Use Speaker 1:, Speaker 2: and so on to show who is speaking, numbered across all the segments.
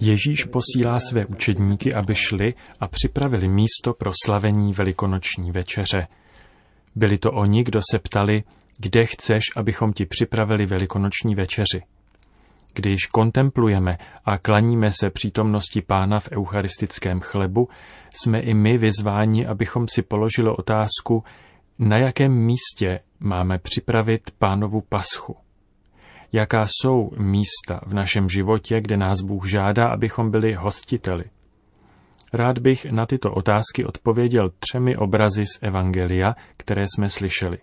Speaker 1: Ježíš posílá své učedníky, aby šli a připravili místo pro slavení velikonoční večeře. Byli to oni, kdo se ptali, kde chceš, abychom ti připravili velikonoční večeři. Když kontemplujeme a klaníme se přítomnosti pána v eucharistickém chlebu, jsme i my vyzváni, abychom si položili otázku, na jakém místě máme připravit pánovu paschu. Jaká jsou místa v našem životě, kde nás Bůh žádá, abychom byli hostiteli? Rád bych na tyto otázky odpověděl třemi obrazy z Evangelia, které jsme slyšeli.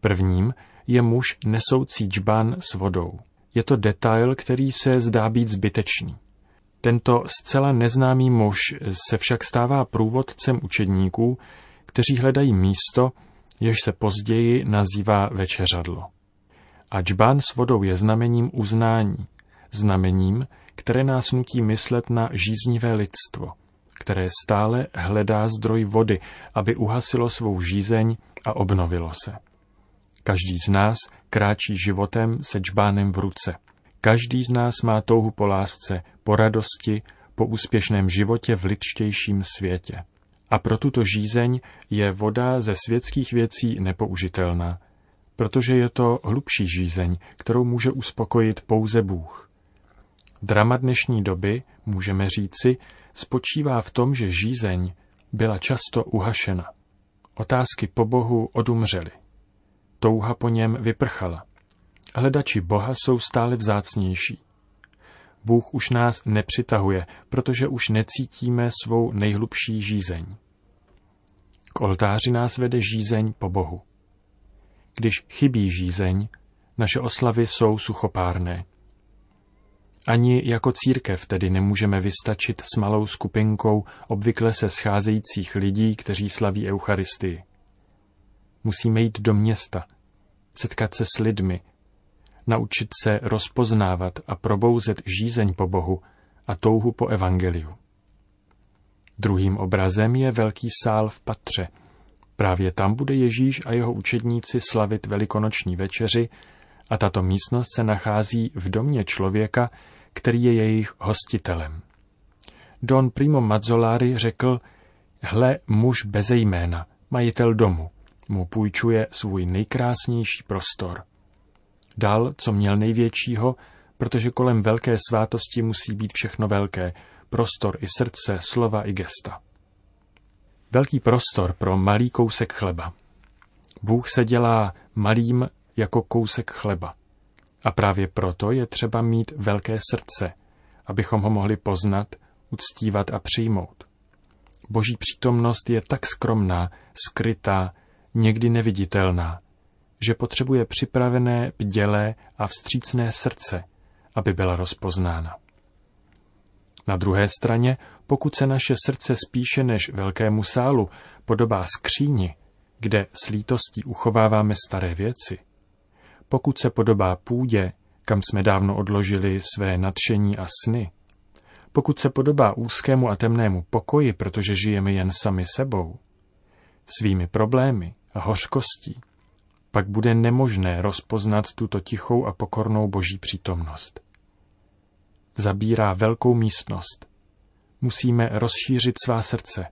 Speaker 1: Prvním je muž nesoucí džbán s vodou. Je to detail, který se zdá být zbytečný. Tento zcela neznámý muž se však stává průvodcem učedníků, kteří hledají místo, jež se později nazývá večeřadlo. A džbán s vodou je znamením uznání, znamením, které nás nutí myslet na žíznivé lidstvo, které stále hledá zdroj vody, aby uhasilo svou žízeň a obnovilo se. Každý z nás kráčí životem se džbánem v ruce. Každý z nás má touhu po lásce, po radosti, po úspěšném životě v lidštějším světě. A pro tuto žízeň je voda ze světských věcí nepoužitelná, protože je to hlubší žízeň, kterou může uspokojit pouze Bůh. Drama dnešní doby, můžeme říci, spočívá v tom, že žízeň byla často uhašena. Otázky po Bohu odumřely touha po něm vyprchala. Hledači Boha jsou stále vzácnější. Bůh už nás nepřitahuje, protože už necítíme svou nejhlubší žízeň. K oltáři nás vede žízeň po Bohu. Když chybí žízeň, naše oslavy jsou suchopárné. Ani jako církev tedy nemůžeme vystačit s malou skupinkou obvykle se scházejících lidí, kteří slaví Eucharistii. Musíme jít do města, setkat se s lidmi, naučit se rozpoznávat a probouzet žízeň po Bohu a touhu po evangeliu. Druhým obrazem je velký sál v patře. Právě tam bude Ježíš a jeho učedníci slavit velikonoční večeři a tato místnost se nachází v domě člověka, který je jejich hostitelem. Don Primo Mazzolari řekl, hle muž beze jména, majitel domu mu půjčuje svůj nejkrásnější prostor. Dal, co měl největšího, protože kolem velké svátosti musí být všechno velké, prostor i srdce, slova i gesta. Velký prostor pro malý kousek chleba. Bůh se dělá malým jako kousek chleba. A právě proto je třeba mít velké srdce, abychom ho mohli poznat, uctívat a přijmout. Boží přítomnost je tak skromná, skrytá, někdy neviditelná, že potřebuje připravené, bdělé a vstřícné srdce, aby byla rozpoznána. Na druhé straně, pokud se naše srdce spíše než velkému sálu podobá skříni, kde s lítostí uchováváme staré věci, pokud se podobá půdě, kam jsme dávno odložili své nadšení a sny, pokud se podobá úzkému a temnému pokoji, protože žijeme jen sami sebou, svými problémy, a hořkostí, pak bude nemožné rozpoznat tuto tichou a pokornou boží přítomnost. Zabírá velkou místnost. Musíme rozšířit svá srdce.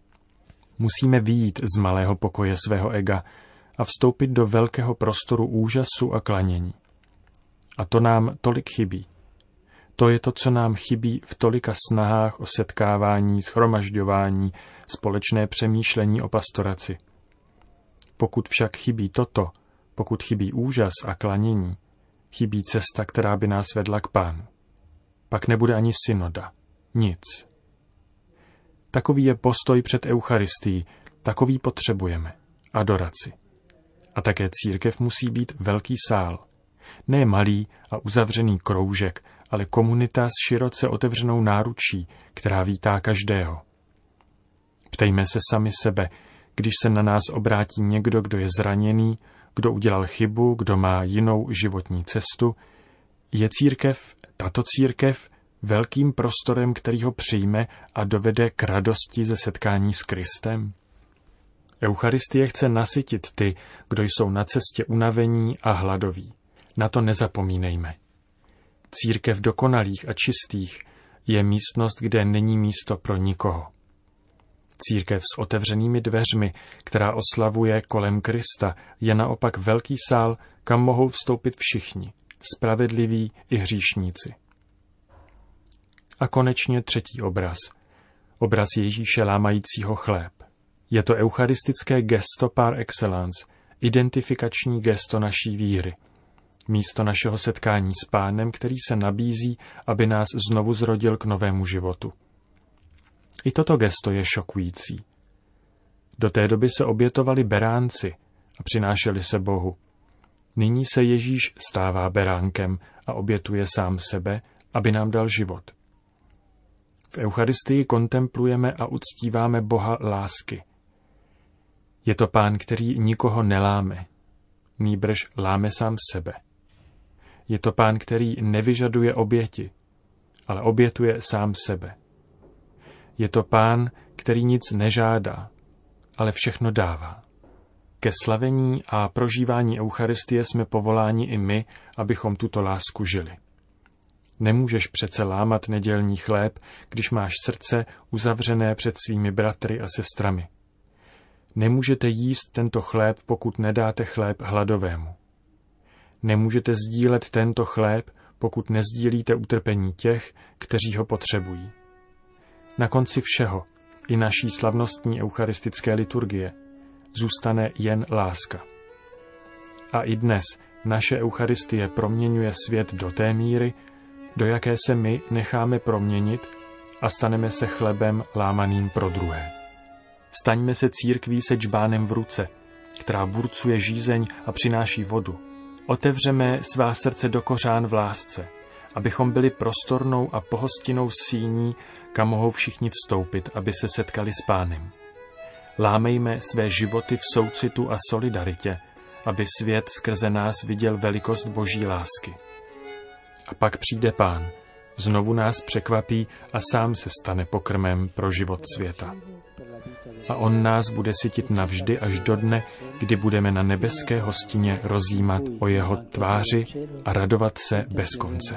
Speaker 1: Musíme výjít z malého pokoje svého ega a vstoupit do velkého prostoru úžasu a klanění. A to nám tolik chybí. To je to, co nám chybí v tolika snahách o setkávání, schromažďování, společné přemýšlení o pastoraci – pokud však chybí toto, pokud chybí úžas a klanění, chybí cesta, která by nás vedla k pánu. Pak nebude ani synoda. Nic. Takový je postoj před Eucharistií, takový potřebujeme. Adoraci. A také církev musí být velký sál. Ne malý a uzavřený kroužek, ale komunita s široce otevřenou náručí, která vítá každého. Ptejme se sami sebe, když se na nás obrátí někdo, kdo je zraněný, kdo udělal chybu, kdo má jinou životní cestu, je církev, tato církev, velkým prostorem, který ho přijme a dovede k radosti ze setkání s Kristem? Eucharistie chce nasytit ty, kdo jsou na cestě unavení a hladoví. Na to nezapomínejme. Církev dokonalých a čistých je místnost, kde není místo pro nikoho. Církev s otevřenými dveřmi, která oslavuje kolem Krista, je naopak velký sál, kam mohou vstoupit všichni, spravedliví i hříšníci. A konečně třetí obraz. Obraz Ježíše lámajícího chléb. Je to eucharistické gesto par excellence, identifikační gesto naší víry. Místo našeho setkání s pánem, který se nabízí, aby nás znovu zrodil k novému životu. I toto gesto je šokující. Do té doby se obětovali beránci a přinášeli se Bohu. Nyní se Ježíš stává beránkem a obětuje sám sebe, aby nám dal život. V Eucharistii kontemplujeme a uctíváme Boha lásky. Je to pán, který nikoho neláme, nýbrž láme sám sebe. Je to pán, který nevyžaduje oběti, ale obětuje sám sebe. Je to pán, který nic nežádá, ale všechno dává. Ke slavení a prožívání Eucharistie jsme povoláni i my, abychom tuto lásku žili. Nemůžeš přece lámat nedělní chléb, když máš srdce uzavřené před svými bratry a sestrami. Nemůžete jíst tento chléb, pokud nedáte chléb hladovému. Nemůžete sdílet tento chléb, pokud nezdílíte utrpení těch, kteří ho potřebují. Na konci všeho, i naší slavnostní eucharistické liturgie, zůstane jen láska. A i dnes naše Eucharistie proměňuje svět do té míry, do jaké se my necháme proměnit a staneme se chlebem lámaným pro druhé. Staňme se církví se džbánem v ruce, která burcuje žízeň a přináší vodu. Otevřeme svá srdce do kořán v lásce, abychom byli prostornou a pohostinnou síní, kam mohou všichni vstoupit, aby se setkali s pánem. Lámejme své životy v soucitu a solidaritě, aby svět skrze nás viděl velikost boží lásky. A pak přijde pán, znovu nás překvapí a sám se stane pokrmem pro život světa. A on nás bude sytit navždy až do dne, kdy budeme na nebeské hostině rozjímat o jeho tváři a radovat se bez konce.